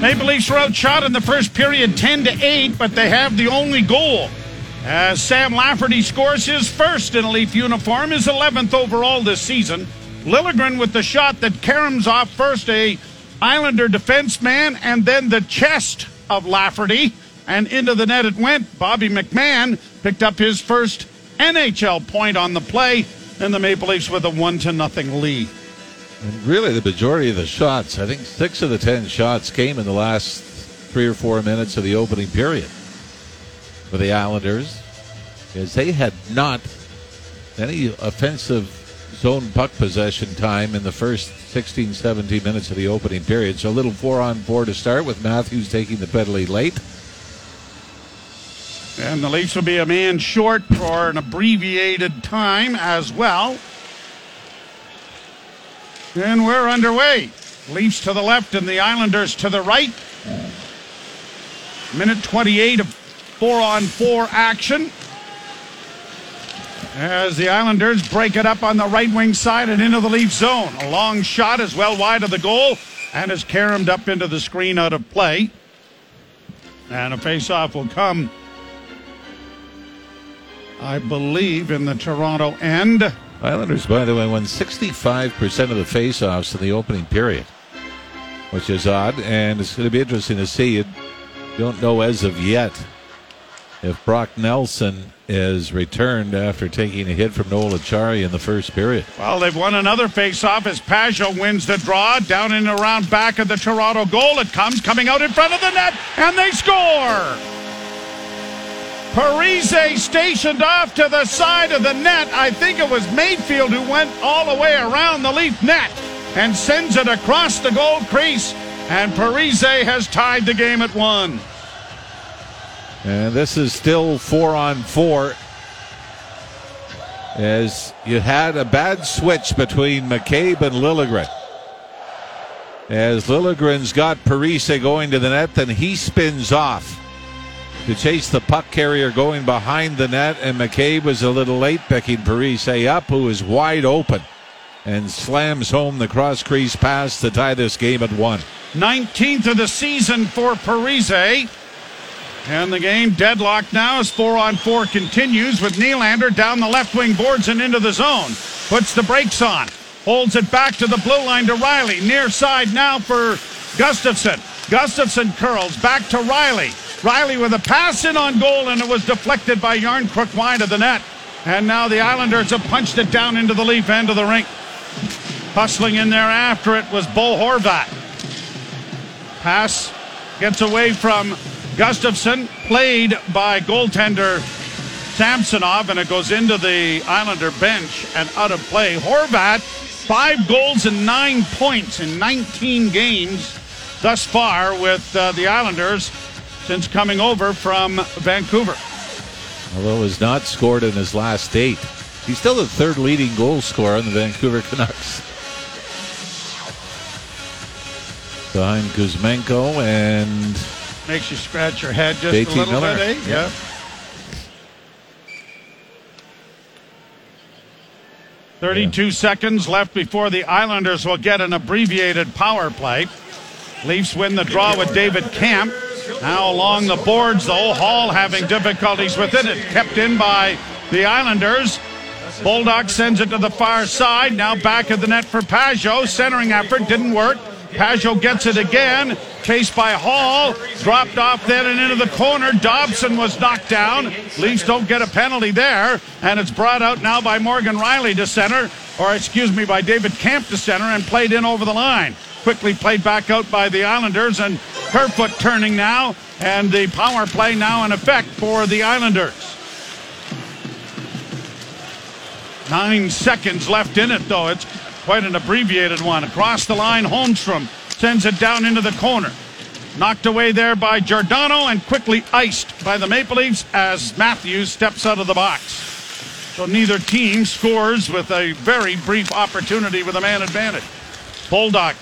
Maple Leafs were outshot in the first period 10 to 8, but they have the only goal. As Sam Lafferty scores his first in a Leaf uniform, his 11th overall this season. Liljegren with the shot that caroms off first a Islander defenseman and then the chest of Lafferty and into the net it went. Bobby McMann picked up his first NHL point on the play, and the Maple Leafs with a one to nothing lead. And really, the majority of the shots, I think six of the ten shots came in the last three or four minutes of the opening period for the Islanders, as they had not any offensive zone puck possession time in the first 16, 17 minutes of the opening period. So a little four on four to start with Matthews taking the penalty late. And the Leafs will be a man short for an abbreviated time as well. And we're underway. Leafs to the left and the Islanders to the right. Minute 28 of four on four action. As the Islanders break it up on the right wing side and into the Leaf zone. A long shot is well wide of the goal and is caromed up into the screen out of play. And a face-off will come, I believe, in the Toronto end. Islanders, by the way, won 65% of the faceoffs in the opening period, which is odd, and it's going to be interesting to see. You don't know as of yet if Brock Nelson is returned after taking a hit from Noel Acciari in the first period. Well, they've won another faceoff as Pageau wins the draw down and around back of the Toronto goal. It comes coming out in front of the net, and they score. Parise stationed off to the side of the net. I think it was Mayfield who went all the way around the Leaf net and sends it across the goal crease. And Parise has tied the game at one. And this is still four on four. As you had a bad switch between McCabe and Liljegren. As Liljegren's got Parise going to the net, then he spins off to chase the puck carrier going behind the net, and McCabe was a little late picking Parise up, who is wide open and slams home the cross crease pass to tie this game at one. 19th of the season for Parise. And the game deadlocked now as four on four continues with Nylander down the left wing boards and into the zone. Puts the brakes on. Holds it back to the blue line to Rielly. Near side now for Gustafsson. Gustafsson curls back to Rielly. Rielly with a pass in on goal and it was deflected by Järnkrok wide of the net. And now the Islanders have punched it down into the leaf end of the rink. Hustling in there after it was Bo Horvat. Pass gets away from Gustafsson, played by goaltender Samsonov, and it goes into the Islander bench and out of play. Horvat, five goals and nine points in 19 games thus far with uh, the Islanders since coming over from Vancouver. Although has not scored in his last eight. He's still the third leading goal scorer on the Vancouver Canucks. Behind Kuzmenko and Makes you scratch your head just JT a little Miller. bit, eh? Yeah. Yeah. 32 seconds left before the Islanders will get an abbreviated power play. Leafs win the draw with David Kampf. Now along the boards, the whole hall having difficulties with it. It's kept in by the Islanders. Bolduc sends it to the far side. Now back of the net for Pageau. Centering effort didn't work. Pageau gets it again. Chased by Holl. Dropped off then and into the corner. Dobson was knocked down. Leafs don't get a penalty there. And it's brought out now by Morgan Rielly to center. Or excuse me, by David Kampf to center and played in over the line. Quickly played back out by the Islanders. And Kerfoot turning now. And the power play now in effect for the Islanders. Nine seconds left in it, though. It's quite an abbreviated one. Across the line, Holmstrom sends it down into the corner. Knocked away there by Giordano and quickly iced by the Maple Leafs as Matthews steps out of the box. So neither team scores with a very brief opportunity with a man advantage. Bolduc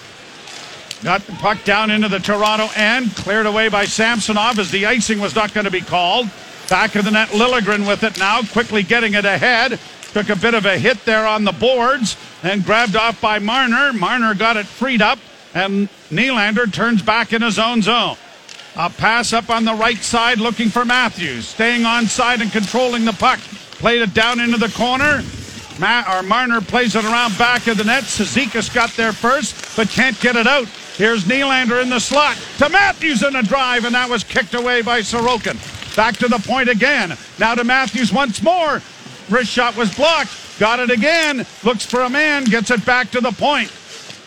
got the puck down into the Toronto end, cleared away by Samsonov as the icing was not going to be called. Back of the net, Liljegren with it now, quickly getting it ahead. Took a bit of a hit there on the boards and grabbed off by Marner. Marner got it freed up And Nylander turns back in his own zone. A pass up on the right side looking for Matthews. Staying on side and controlling the puck. Played it down into the corner. Ma- Marner plays it around back of the net. Cizikas got there first, but can't get it out. Here's Nylander in the slot to Matthews in a drive, and that was kicked away by Sorokin. Back to the point again. Now to Matthews once more. Wrist shot was blocked. Got it again. Looks for a man. Gets it back to the point.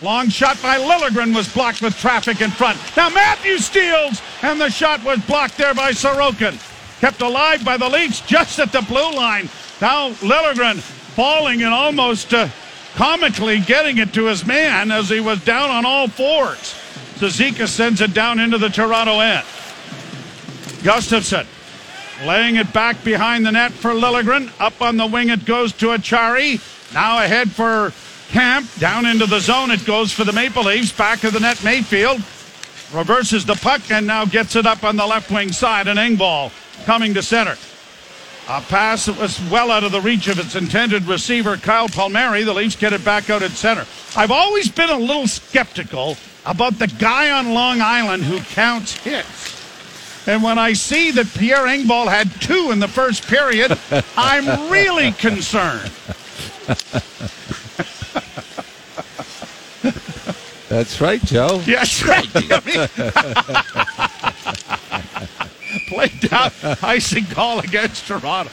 Long shot by Liljegren was blocked with traffic in front. Now Matthews steals, and the shot was blocked there by Sorokin. Kept alive by the Leafs just at the blue line. Now Liljegren falling and almost uh, comically getting it to his man as he was down on all fours. Cizikas sends it down into the Toronto end. Gustafsson laying it back behind the net for Liljegren. Up on the wing it goes to Acciari. Now ahead for Kampf. Down into the zone it goes for the Maple Leafs. Back of the net Mayfield. Reverses the puck and now gets it up on the left wing side. An Engvall coming to center. A pass that was well out of the reach of its intended receiver, Kyle Palmieri. The Leafs get it back out at center. I've always been a little skeptical about the guy on Long Island who counts hits. And when I see that Pierre Engvall had two in the first period, I'm really concerned. That's right, Joe. Yes, right. Played down icing call against Toronto.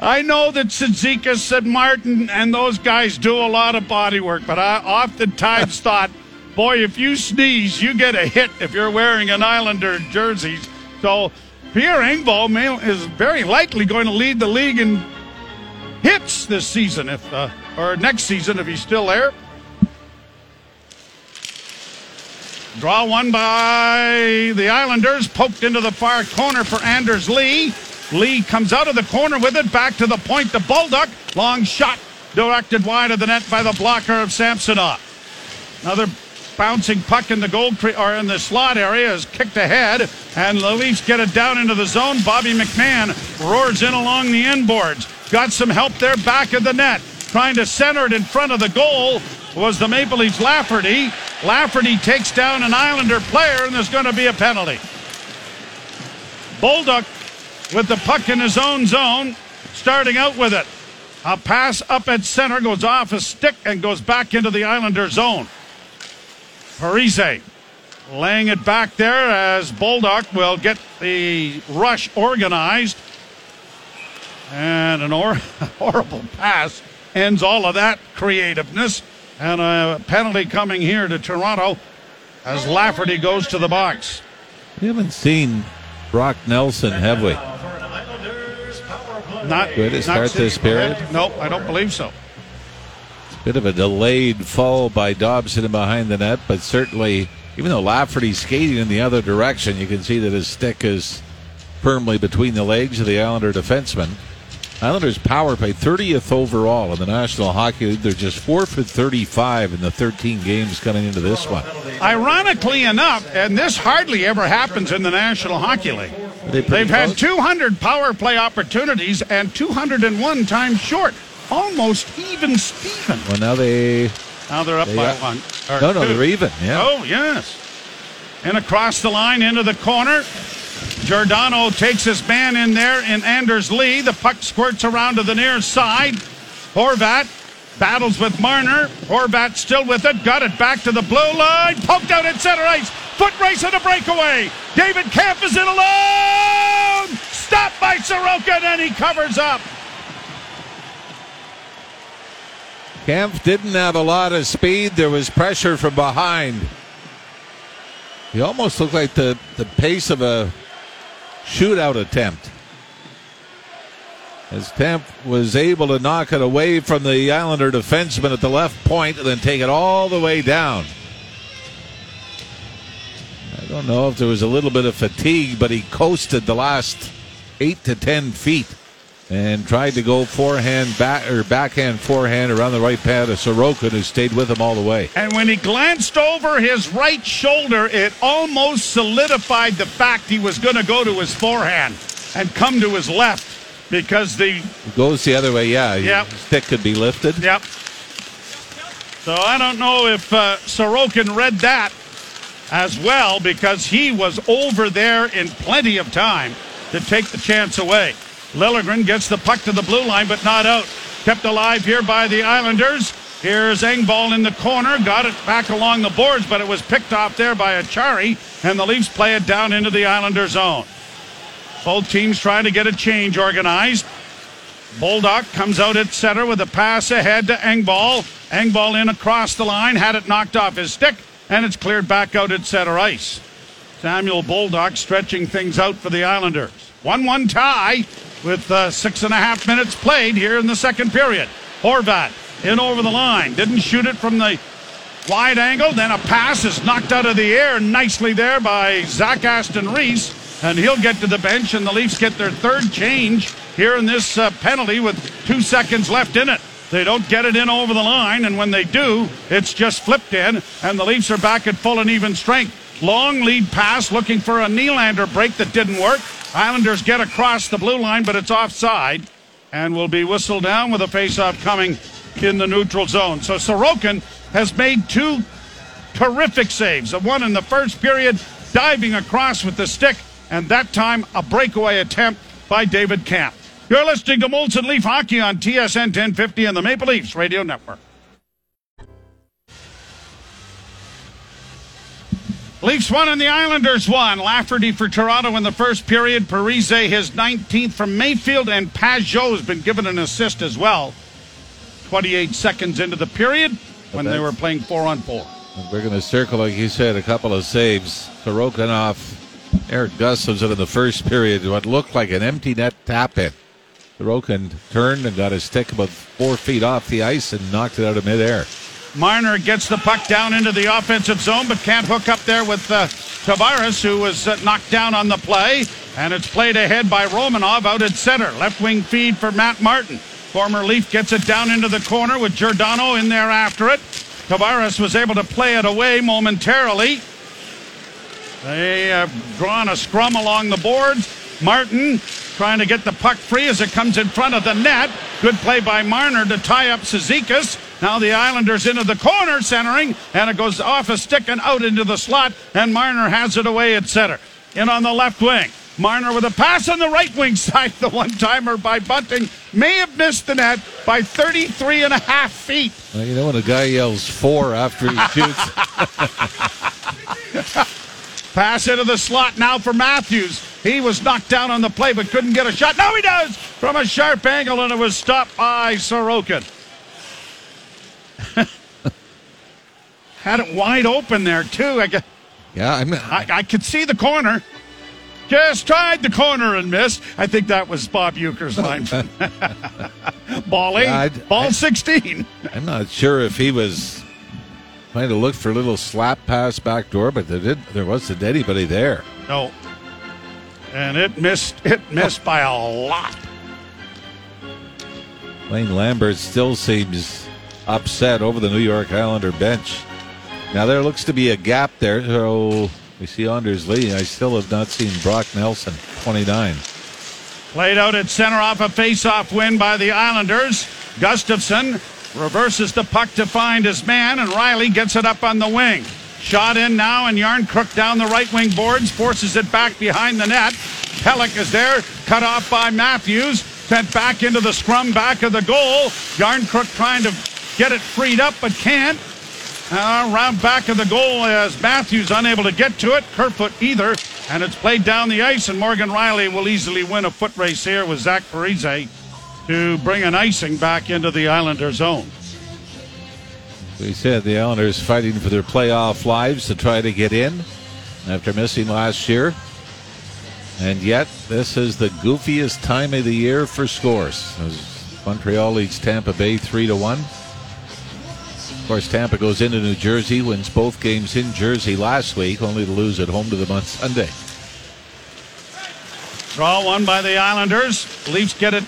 I know that Cizikas and Martin and those guys do a lot of body work, but I oftentimes thought, boy, if you sneeze, you get a hit if you're wearing an Islander jersey. So Pierre Engvall may, is very likely going to lead the league in hits this season, if uh, or next season if he's still there. Draw one by the Islanders, poked into the far corner for Anders Lee. Lee comes out of the corner with it, back to the point to Bolduc. Long shot directed wide of the net by the blocker of Samsonov. Another bouncing puck in the goal cre- or in the slot area is kicked ahead, and the Leafs get it down into the zone. Bobby McMann roars in along the inboards. Got some help there back of the net. Trying to center it in front of the goal was the Maple Leafs Lafferty. Lafferty takes down an Islander player, and there's going to be a penalty. Bolduc with the puck in his own zone, starting out with it. A pass up at center goes off a stick and goes back into the Islander zone. Parise laying it back there as Bolduc will get the rush organized. And an or- horrible pass ends all of that creativeness. And a penalty coming here to Toronto as Lafferty goes to the box. We haven't seen Brock Nelson, have we? Not Good to start this period? Nope, I don't believe so. It's a bit of a delayed fall by Dobson in behind the net, but certainly, even though Lafferty's skating in the other direction, you can see that his stick is firmly between the legs of the Islander defenseman. Islanders power play 30th overall in the National Hockey League. They're just 4 for 35 in the 13 games coming into this one. Ironically enough, and this hardly ever happens in the National Hockey League. they they've had 200 power play opportunities and 201 times short. Almost even Steven. Well, now they. Now they're up They by are- one. No, no, two. they're even. Yeah. Oh, yes. And across the line into the corner. Giordano takes his man in there in Anders Lee. The puck squirts around to the near side. Horvat battles with Marner. Horvat still with it. Got it back to the blue line. Poked out at center ice. Foot race and a breakaway. David Kampf is in alone. Stopped by Sorokin and he covers up. Kampf didn't have a lot of speed. There was pressure from behind. He almost looked like the, the pace of a shootout attempt. As Kampf was able to knock it away from the Islander defenseman at the left point and then take it all the way down. I don't know if there was a little bit of fatigue, but he coasted the last eight to ten feet and tried to go forehand back or backhand forehand around the right pad of Sorokin, who stayed with him all the way. And when he glanced over his right shoulder, it almost solidified the fact he was going to go to his forehand and come to his left because the It goes the other way, yeah. Yep. Stick could be lifted. Yep. So I don't know if uh, Sorokin read that as well because he was over there in plenty of time to take the chance away. Liljegren gets the puck to the blue line, but not out. Kept alive here by the Islanders. Here's Engvall in the corner, got it back along the boards, but it was picked off there by Acciari, and the Leafs play it down into the Islander zone. Both teams trying to get a change organized. Bolduc comes out at center with a pass ahead to Engvall. Engvall in across the line, had it knocked off his stick, and it's cleared back out at center ice. Samuel Bolduc stretching things out for the Islanders. 1 1 tie with uh, six and a half minutes played here in the second period. Horvat in over the line. Didn't shoot it from the wide angle. Then a pass is knocked out of the air nicely there by Zach Aston Reese. And he'll get to the bench, and the Leafs get their third change here in this uh, penalty with two seconds left in it. They don't get it in over the line, and when they do, it's just flipped in, and the Leafs are back at full and even strength. Long lead pass looking for a Nylander break that didn't work. Islanders get across the blue line, but it's offside and will be whistled down with a faceoff coming in the neutral zone. So Sorokin has made two terrific saves. One in the first period, diving across with the stick, and that time a breakaway attempt by David Kampf. You're listening to Molson Leaf Hockey on TSN 1050 and the Maple Leafs Radio Network. Leafs won and the Islanders won. Lafferty for Toronto in the first period. Parise his 19th from Mayfield, and Pageau has been given an assist as well. 28 seconds into the period when they were playing four on four. We're going to circle, like you said, a couple of saves. Sorokinov, Erik Gustafsson in the first period, what looked like an empty net tap in. Sorokin turned and got his stick about four feet off the ice and knocked it out of midair. Marner gets the puck down into the offensive zone, but can't hook up there with uh, Tavares, who was uh, knocked down on the play. And it's played ahead by Romanov out at center. Left wing feed for Matt Martin. Former Leaf gets it down into the corner with Giordano in there after it. Tavares was able to play it away momentarily. They have drawn a scrum along the boards. Martin trying to get the puck free as it comes in front of the net. Good play by Marner to tie up Cizikas. Now the Islanders into the corner, centering, and it goes off a stick and out into the slot, and Marner has it away at center. In on the left wing. Marner with a pass on the right wing side. The one timer by Bunting may have missed the net by 33 and a half feet. Well, you know when a guy yells four after he shoots. Pass into the slot now for Matthews. He was knocked down on the play but couldn't get a shot. Now he does from a sharp angle, and it was stopped by Sorokin. Had it wide open there, too. I, yeah, I, mean, I, I could see the corner. Just tried the corner and missed. I think that was Bob Uecker's line. Ball eight, yeah, ball I, 16. I'm not sure if he was trying to look for a little slap pass back door, but there did there wasn't anybody there. No. And it missed it missed by a lot. Lane Lambert still seems upset over the New York Islander bench. Now there looks to be a gap there, so we see Anders Lee. I still have not seen Brock Nelson, 29. Played out at center off a face-off win by the Islanders. Gustafsson reverses the puck to find his man, and Rielly gets it up on the wing. Shot in now, and Järnkrok down the right wing boards, forces it back behind the net. Pelech is there, cut off by Matthews, sent back into the scrum back of the goal. Järnkrok trying to get it freed up, but can't. Around back of the goal as Matthews unable to get to it. Kerfoot either. And it's played down the ice, and Morgan Rielly will easily win a foot race here with Zach Parise to bring an icing back into the Islander zone. We said the Islanders fighting for their playoff lives to try to get in after missing last year. And yet, this is the goofiest time of the year for scores. Montreal leads Tampa Bay 3 to 1. Of course, Tampa goes into New Jersey, wins both games in Jersey last week, only to lose at home to them on Sunday. Draw one by the Islanders. Leafs get it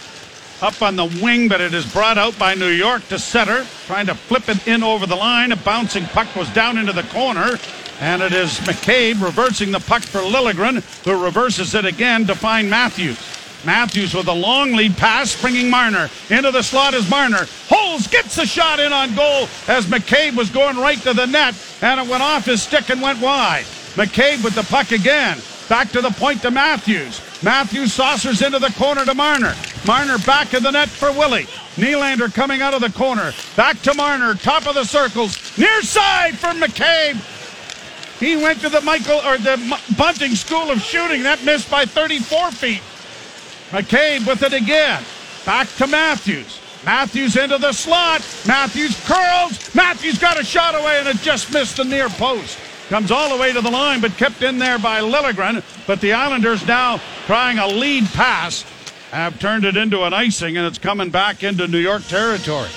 up on the wing, but it is brought out by New York to center, trying to flip it in over the line. A bouncing puck was down into the corner, and it is McCabe reversing the puck for Liljegren, who reverses it again to find Matthews. Matthews with a long lead pass, bringing Marner. Into the slot is Marner. Holds, gets the shot in on goal as McCabe was going right to the net, and it went off his stick and went wide. McCabe with the puck again. Back to the point to Matthews. Matthews saucers into the corner to Marner. Marner back in the net for Willie. Nylander coming out of the corner. Back to Marner, top of the circles. Near side for McCabe. He went to the Michael or the Bunting School of Shooting. That missed by 34 feet. McCabe with it again. Back to Matthews. Matthews into the slot. Matthews curls. Matthews got a shot away and it just missed the near post. Comes all the way to the line, but kept in there by Liljegren. But the Islanders now trying a lead pass have turned it into an icing, and it's coming back into New York territory.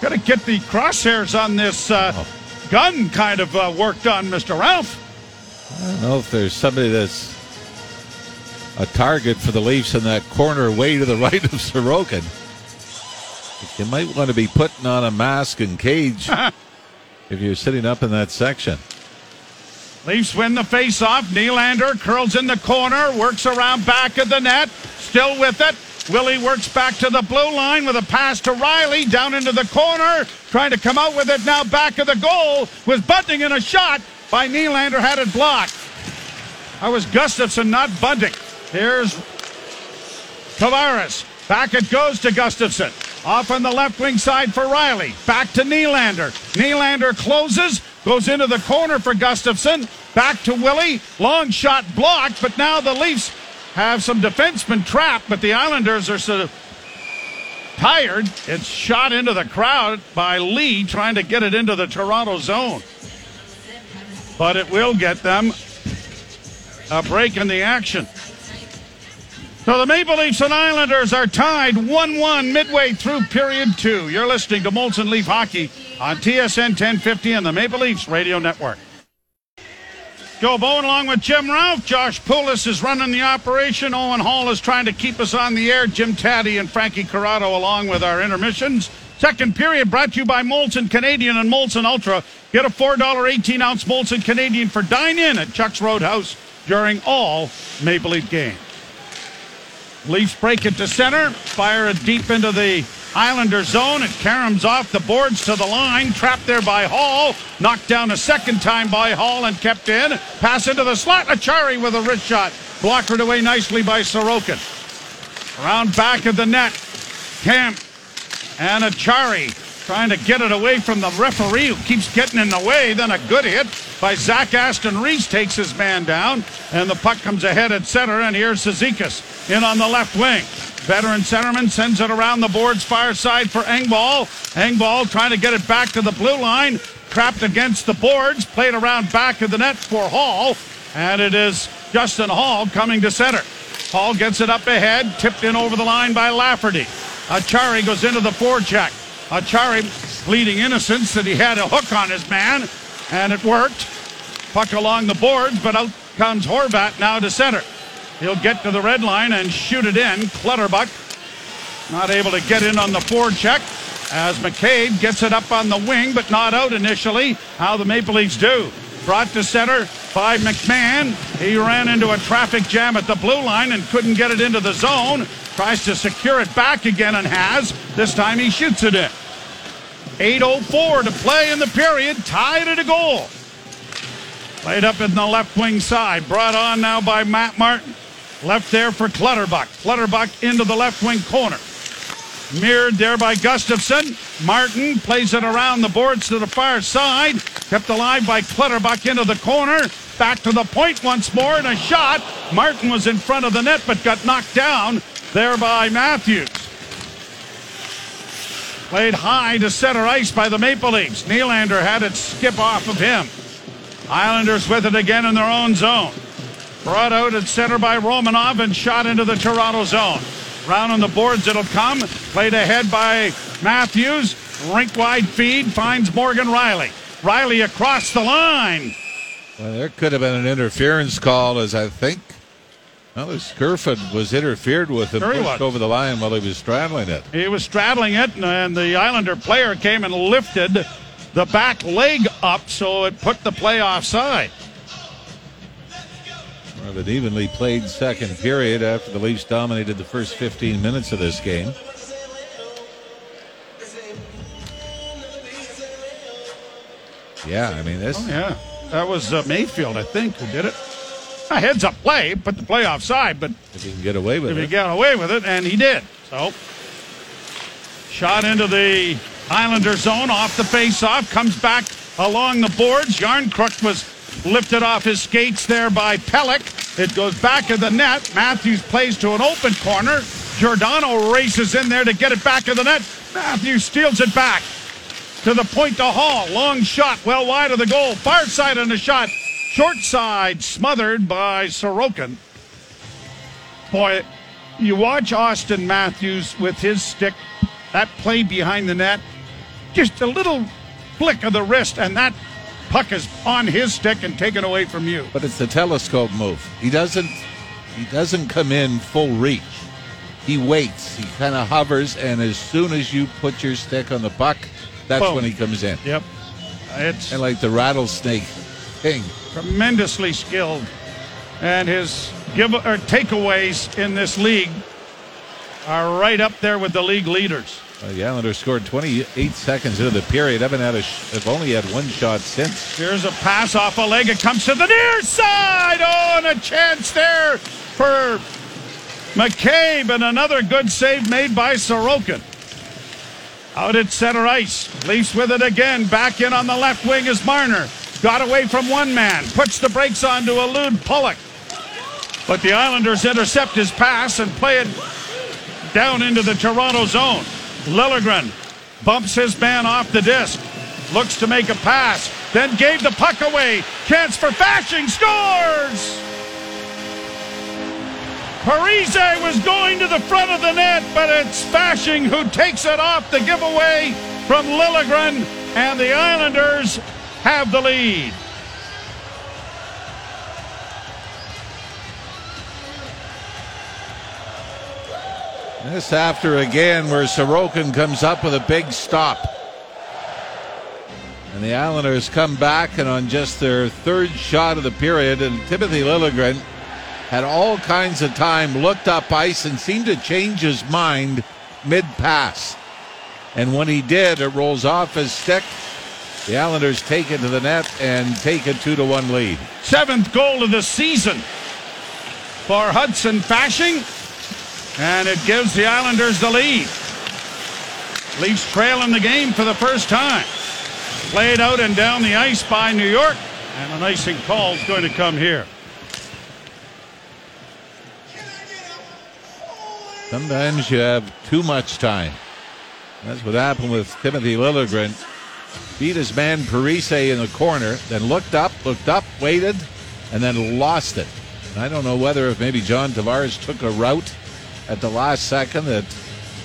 Got to get the crosshairs on this uh, oh. gun kind of uh, work done, Mr. Ralph. I don't know if there's somebody that's a target for the Leafs in that corner way to the right of Sorokin. You might want to be putting on a mask and cage if you're sitting up in that section. Leafs win the faceoff. Nylander curls in the corner, works around back of the net, still with it. Willie works back to the blue line with a pass to Rielly down into the corner, trying to come out with it now back of the goal. Was Bunting in a shot by Nylander, had it blocked. I was Gustafsson, not Bunting. Here's Tavares. Back it goes to Gustafsson. Off on the left wing side for Rielly. Back to Nylander. Nylander closes, goes into the corner for Gustafsson. Back to Willie. Long shot blocked, but now the Leafs have some defensemen trapped, but the Islanders are sort of tired. It's shot into the crowd by Lee trying to get it into the Toronto zone. But it will get them a break in the action. So the Maple Leafs and Islanders are tied 1 1 midway through period two. You're listening to Molson Leaf Hockey on TSN 1050 and the Maple Leafs Radio Network. Joe Bowen along with Jim Ralph. Josh Poulos is running the operation. Owen Hall is trying to keep us on the air. Jim Tatti and Frankie Corrado along with our intermissions. Second period brought to you by Molson Canadian and Molson Ultra. Get a $4 18 ounce Molson Canadian for dine in at Chuck's Roadhouse during all Maple Leaf games. Leafs break it to center, fire it deep into the Islander zone. It caroms off the boards to the line, trapped there by Holl. Knocked down a second time by Holl and kept in. Pass into the slot. Acciari with a wrist shot. Blocked away nicely by Sorokin. Around back of the net. Kampf and Acciari trying to get it away from the referee who keeps getting in the way. Then a good hit by Zach Aston Reese takes his man down. And the puck comes ahead at center. And here's Cizikas in on the left wing. Veteran centerman sends it around the boards far side for Engvall. Engvall trying to get it back to the blue line. Trapped against the boards. Played around back of the net for Holl. And it is Justin Holl coming to center. Holl gets it up ahead. Tipped in over the line by Lafferty. Acciari goes into the forecheck. Acciari pleading innocence that he had a hook on his man. And it worked. Puck along the boards, but out comes Horvat now to center. He'll get to the red line and shoot it in. Clutterbuck not able to get in on the forecheck as McCabe gets it up on the wing, but not out initially. How the Maple Leafs do. Brought to center by McMann. He ran into a traffic jam at the blue line and couldn't get it into the zone. Tries to secure it back again and has. This time he shoots it in. 8.04 to play in the period. Tied at a goal. Played up in the left wing side. Brought on now by Matt Martin. Left there for Clutterbuck. Clutterbuck into the left wing corner. Mirrored there by Gustafsson. Martin plays it around the boards to the far side. Kept alive by Clutterbuck into the corner. Back to the point once more and a shot. Martin was in front of the net but got knocked down there by Matthews. Played high to center ice by the Maple Leafs. Nylander had it skip off of him. Islanders with it again in their own zone. Brought out at center by Romanov and shot into the Toronto zone. Round on the boards it'll come. Played ahead by Matthews. Rink wide feed finds Morgan Rielly. Rielly across the line. Well, there could have been an interference call, as I think. Well, as Kerfoot was interfered with and sure pushed over the line while he was straddling it. He was straddling it, and the Islander player came and lifted the back leg up, so it put the play offside. Of an evenly played second period after the Leafs dominated the first 15 minutes of this game. Yeah, I mean, this. Oh, yeah. That was uh, Mayfield, I think, who did it. A heads up play, put the play offside, but If you can get away with if he it. got away with it, and he did. So, shot into the Islander zone off the face-off, comes back along the boards. Järnkrok was lifted off his skates there by Pelech. It goes back of the net. Matthews plays to an open corner. Giordano races in there to get it back of the net. Matthews steals it back to the point to Holl. Long shot, well wide of the goal. Far side on the shot. Short side smothered by Sorokin. Boy, you watch Auston Matthews with his stick, that play behind the net, just a little flick of the wrist, and that puck is on his stick and taken away from you. But it's the telescope move. He doesn't. He doesn't come in full reach. He waits. He kind of hovers, and as soon as you put your stick on the puck, that's Boom. when he comes in. Yep. It's And like the rattlesnake thing. tremendously skilled. And his give or takeaways in this league are right up there with the league leaders. Uh, the Islanders scored 28 seconds into the period. Haven't had a. Sh- have only had one shot since. Here's a pass off a leg. It comes to the near side. Oh, and a chance there for McCabe, and another good save made by Sorokin. Out at center ice. Leafs with it again. Back in on the left wing is Marner. Got away from one man. Puts the brakes on to elude Pulock. But the Islanders intercept his pass and play it down into the Toronto zone. Liljegren bumps his man off the disc. Looks to make a pass. Then gave the puck away. Chance for Fasching. Scores! Parise was going to the front of the net, but it's Fasching who takes it off the giveaway from Liljegren, and the Islanders have the lead. This after again where Sorokin comes up with a big stop. And the Islanders come back and on just their third shot of the period, and Timothy Liljegren had all kinds of time, looked up ice, and seemed to change his mind mid pass. And when he did, it rolls off his stick. The Islanders take it to the net and take a two to one lead. Seventh goal of the season for Hudson Fasching, and it gives the Islanders the lead. Leafs trail in the game for the first time. Played out and down the ice by New York, and an icing call is going to come here. Sometimes you have too much time. That's what happened with Timothy Liljegren. Beat his man Parise in the corner, then looked up, looked up, waited, and then lost it. And I don't know whether if maybe John Tavares took a route at the last second that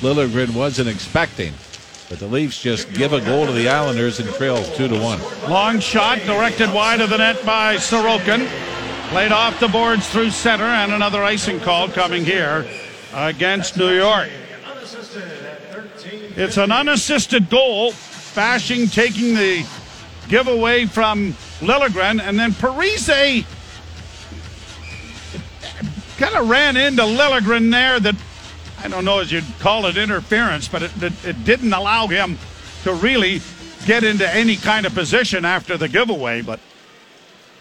Liljegren wasn't expecting. But the Leafs just give a goal to the Islanders and trail two to one. Long shot directed wide of the net by Sorokin. Played off the boards through center, and another icing call coming here against New York. It's an unassisted goal. Fasching taking the giveaway from Liljegren, and then Parise kind of ran into Liljegren there that I don't know as you'd call it interference, but it, it, it didn't allow him to really get into any kind of position after the giveaway. But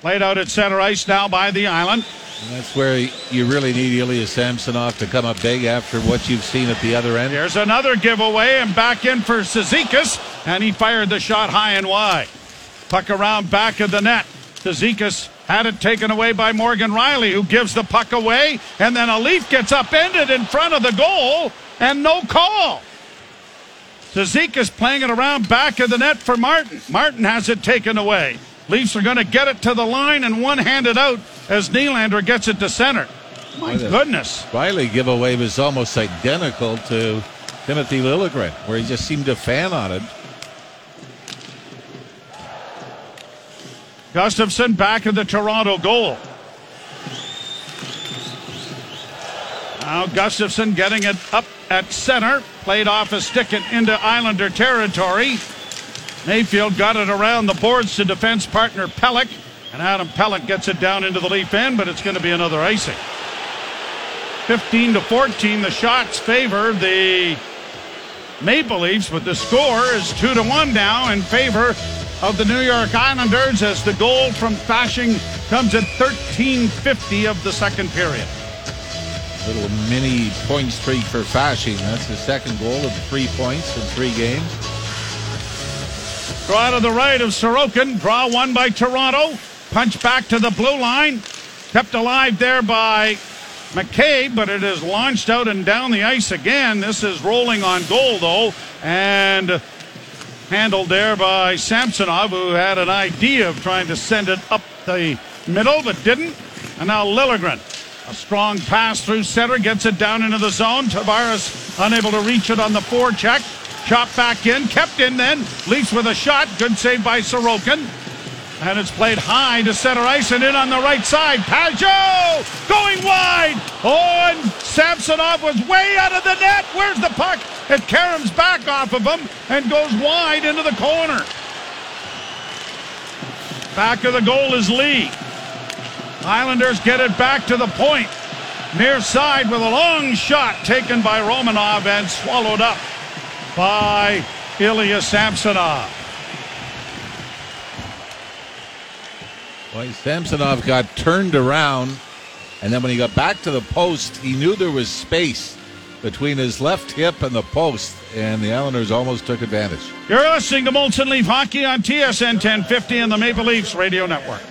played out at center ice now by the island. And that's where you really need Ilya Samsonov to come up big after what you've seen at the other end. Here's another giveaway and back in for Cizikas, and he fired the shot high and wide. Puck around back of the net. Cizikas had it taken away by Morgan Rielly, who gives the puck away, and then a Leaf gets upended in front of the goal, and no call. Cizikas playing it around back of the net for Martin. Martin has it taken away. Leafs are going to get it to the line and one handed out as Nylander gets it to center. My goodness. Rielly giveaway was almost identical to Timothy Liljegren, where he just seemed to fan on it. Gustafsson back of the Toronto goal. Now Gustafsson getting it up at center, played off a stick and into Islander territory. Mayfield got it around the boards to defense partner Pelech. And Adam Pelech gets it down into the leaf end, but it's going to be another icing. 15 to 14, the shots favor the Maple Leafs, but the score is 2 to 1 now in favor of the New York Islanders as the goal from Fasching comes at 13:50 of the second period. Little mini point streak for Fasching. That's his second goal of three points in three games. Draw to the right of Sorokin. Draw one by Toronto. Punch back to the blue line. Kept alive there by McCabe, but it is launched out and down the ice again. This is rolling on goal, though, and handled there by Samsonov, who had an idea of trying to send it up the middle, but didn't. And now Liljegren. A strong pass through center, gets it down into the zone. Tavares unable to reach it on the forecheck. Chopped back in, kept in then. Leafs with a shot. Good save by Sorokin. And it's played high to center ice and in on the right side. Pageau going wide. Oh, and Samsonov was way out of the net. Where's the puck? It caroms back off of him and goes wide into the corner. Back of the goal is Lee. Islanders get it back to the point. Near side with a long shot taken by Romanov and swallowed up by Ilya Samsonov. Well, Samsonov got turned around, and then when he got back to the post, he knew there was space between his left hip and the post, and the Islanders almost took advantage. You're listening to Molson Leaf Hockey on TSN 1050 and the Maple Leafs Radio Network.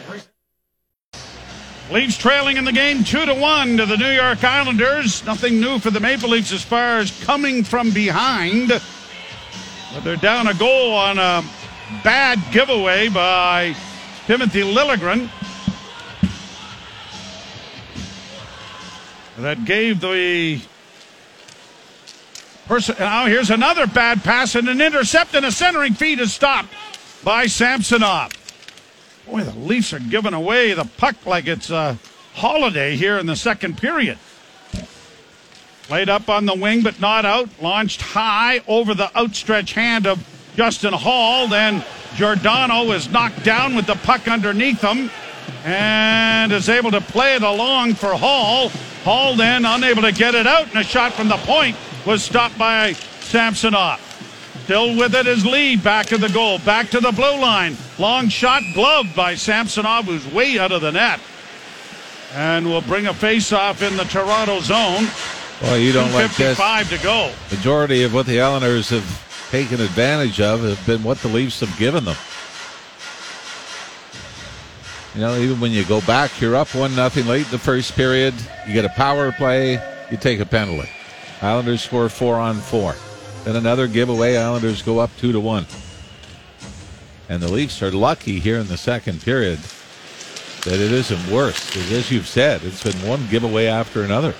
Leafs trailing in the game two to one to the New York Islanders. Nothing new for the Maple Leafs as far as coming from behind. But they're down a goal on a bad giveaway by Timothy Liljegren. That gave the person. Now here's another bad pass and an intercept and a centering feed is stopped by Samsonov. Boy, the Leafs are giving away the puck like it's a holiday here in the second period. Played up on the wing, but not out. Launched high over the outstretched hand of Justin Holl. Then Giordano is knocked down with the puck underneath him and is able to play it along for Holl. Holl then unable to get it out, and a shot from the point was stopped by Samsonov. Still with it is Lee back to the goal, back to the blue line. Long shot gloved by Samsonov, who's way out of the net. And will bring a face-off in the Toronto zone. Well, you don't like this. 55 to go. Majority of what the Islanders have taken advantage of have been what the Leafs have given them. You know, even when you go back, you're up one nothing late in the first period. You get a power play, you take a penalty. Islanders score four on four. Then another giveaway. Islanders go up two to one. And the Leafs are lucky here in the second period that it isn't worse. Because as you've said, it's been one giveaway after another.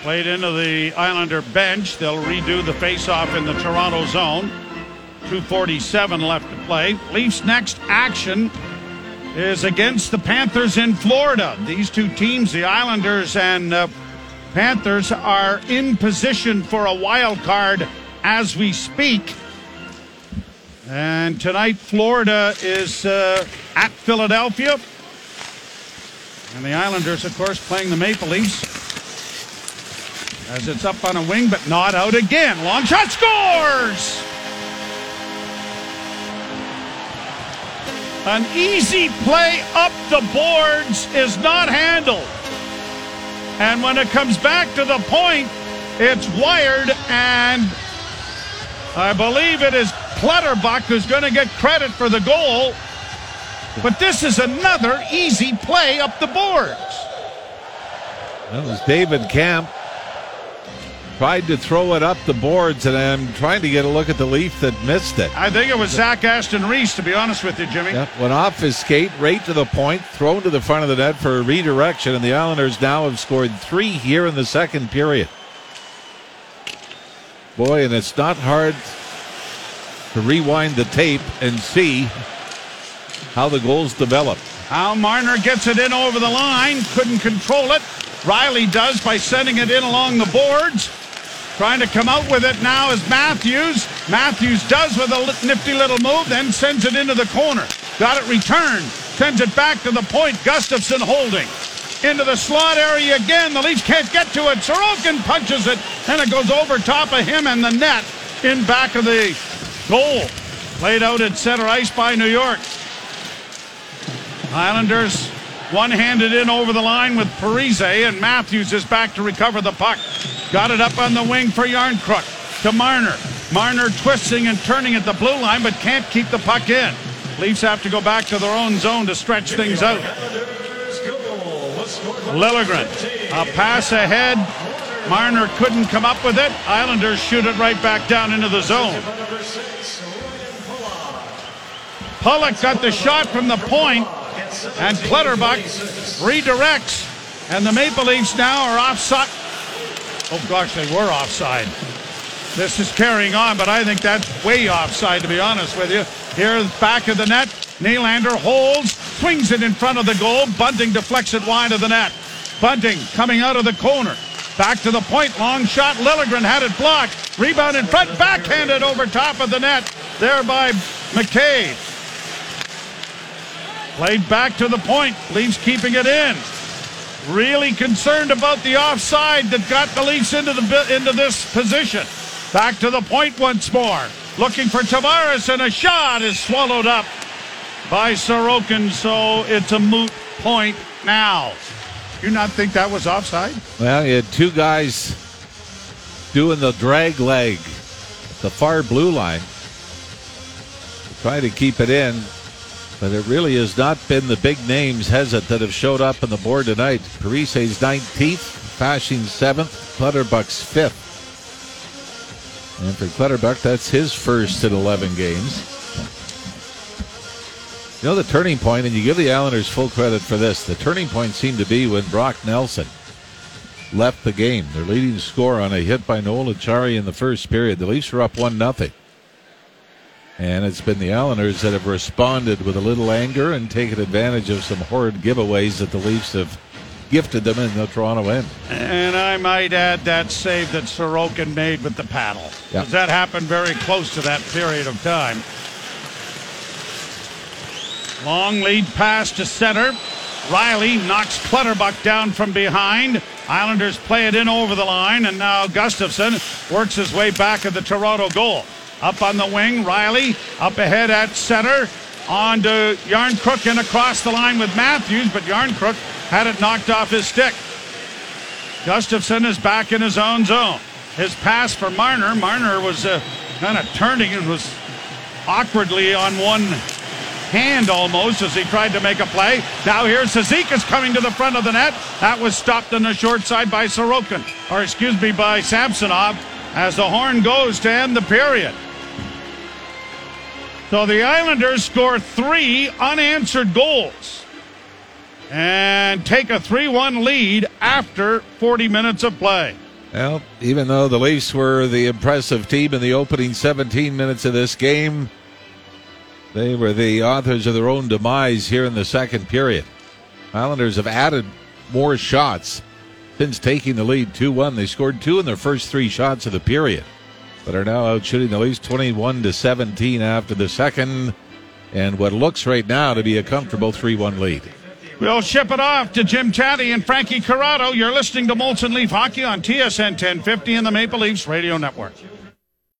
Played into the Islander bench. They'll redo the face-off in the Toronto zone. 247 left to play. Leafs' next action is against the Panthers in Florida. These two teams, the Islanders and uh, Panthers, are in position for a wild card as we speak. And tonight, Florida is uh, at Philadelphia. And the Islanders, of course, playing the Maple Leafs. As it's up on a wing, but not out again. Long shot scores! An easy play up the boards is not handled. And when it comes back to the point, it's wired, and I believe it is Clutterbuck who's going to get credit for the goal. But this is another easy play up the boards. That was David Kampf. Tried to throw it up the boards, and I'm trying to get a look at the Leaf that missed it. I think it was Zach Aston Reese, to be honest with you, Jimmy. Yep, went off his skate, right to the point, thrown to the front of the net for a redirection, and the Islanders now have scored three here in the second period. Boy, and it's not hard to rewind the tape and see how the goals develop. Al Marner gets it in over the line, couldn't control it. Rielly does by sending it in along the boards. Trying to come out with it now is Matthews. Matthews does with a nifty little move, then sends it into the corner. Got it returned Sends it back to the point. Gustafsson holding. Into the slot area again. The Leafs can't get to it. Sorokin punches it, and it goes over top of him and the net in back of the goal. Played out at center ice by New York. Islanders one-handed in over the line with Parise, and Matthews is back to recover the puck. Got it up on the wing for Järnkrok to Marner. Marner twisting and turning at the blue line, but can't keep the puck in. Leafs have to go back to their own zone to stretch things out. Liljegren, a pass ahead. Marner couldn't come up with it. Islanders shoot it right back down into the zone. Pulock got the shot from the point, and Clutterbuck redirects, and the Maple Leafs now are offside. Oh gosh, they were offside. This is carrying on, but I think that's way offside, to be honest with you. Here, back of the net, Nylander holds, swings it in front of the goal. Bunting deflects it wide of the net. Bunting coming out of the corner. Back to the point, long shot. Liljegren had it blocked. Rebound in front, backhanded over top of the net. There by McCabe. Played back to the point. Leafs keeping it in. Really concerned about the offside that got the Leafs into the into this position. Back to the point once more. Looking for Tavares, and a shot is swallowed up by Sorokin, so it's a moot point now. You not think that was offside? Well, you had two guys doing the drag leg, the far blue line, try to keep it in. But it really has not been the big names, has it, that have showed up on the board tonight. Parise's 19th, Fasching's 7th, Clutterbuck's 5th. And for Clutterbuck, that's his first in 11 games. You know, the turning point, and you give the Islanders full credit for this, the turning point seemed to be when Brock Nelson left the game. Their leading scorer on a hit by Noel Acciari in the first period. The Leafs were up 1 0. And it's been the Islanders that have responded with a little anger and taken advantage of some horrid giveaways that the Leafs have gifted them in the Toronto end. And I might add that save that Sorokin made with the paddle. Yeah. That happened very close to that period of time. Long lead pass to center. Rielly knocks Clutterbuck down from behind. Islanders play it in over the line, and now Gustafsson works his way back at the Toronto goal. Up on the wing, Rielly up ahead at center. On to Järnkrok and across the line with Matthews, but Järnkrok had it knocked off his stick. Gustafsson is back in his own zone. His pass for Marner. Marner was uh, kind of turning and was awkwardly on one hand almost as he tried to make a play. Now here's Cizikas coming to the front of the net. That was stopped on the short side by Sorokin, or excuse me, by Samsonov, as the horn goes to end the period. So the Islanders score three unanswered goals and take a 3 1 lead after 40 minutes of play. Well, even though the Leafs were the impressive team in the opening 17 minutes of this game, they were the authors of their own demise here in the second period. Islanders have added more shots since taking the lead 2 1. They scored two in their first three shots of the period, but are now out shooting the Leafs 21 to 17 after the second, and what looks right now to be a comfortable 3 1 lead. We'll ship it off to Jim Tatti and Frankie Corrado. You're listening to Molson Leaf Hockey on TSN 1050 and the Maple Leafs Radio Network.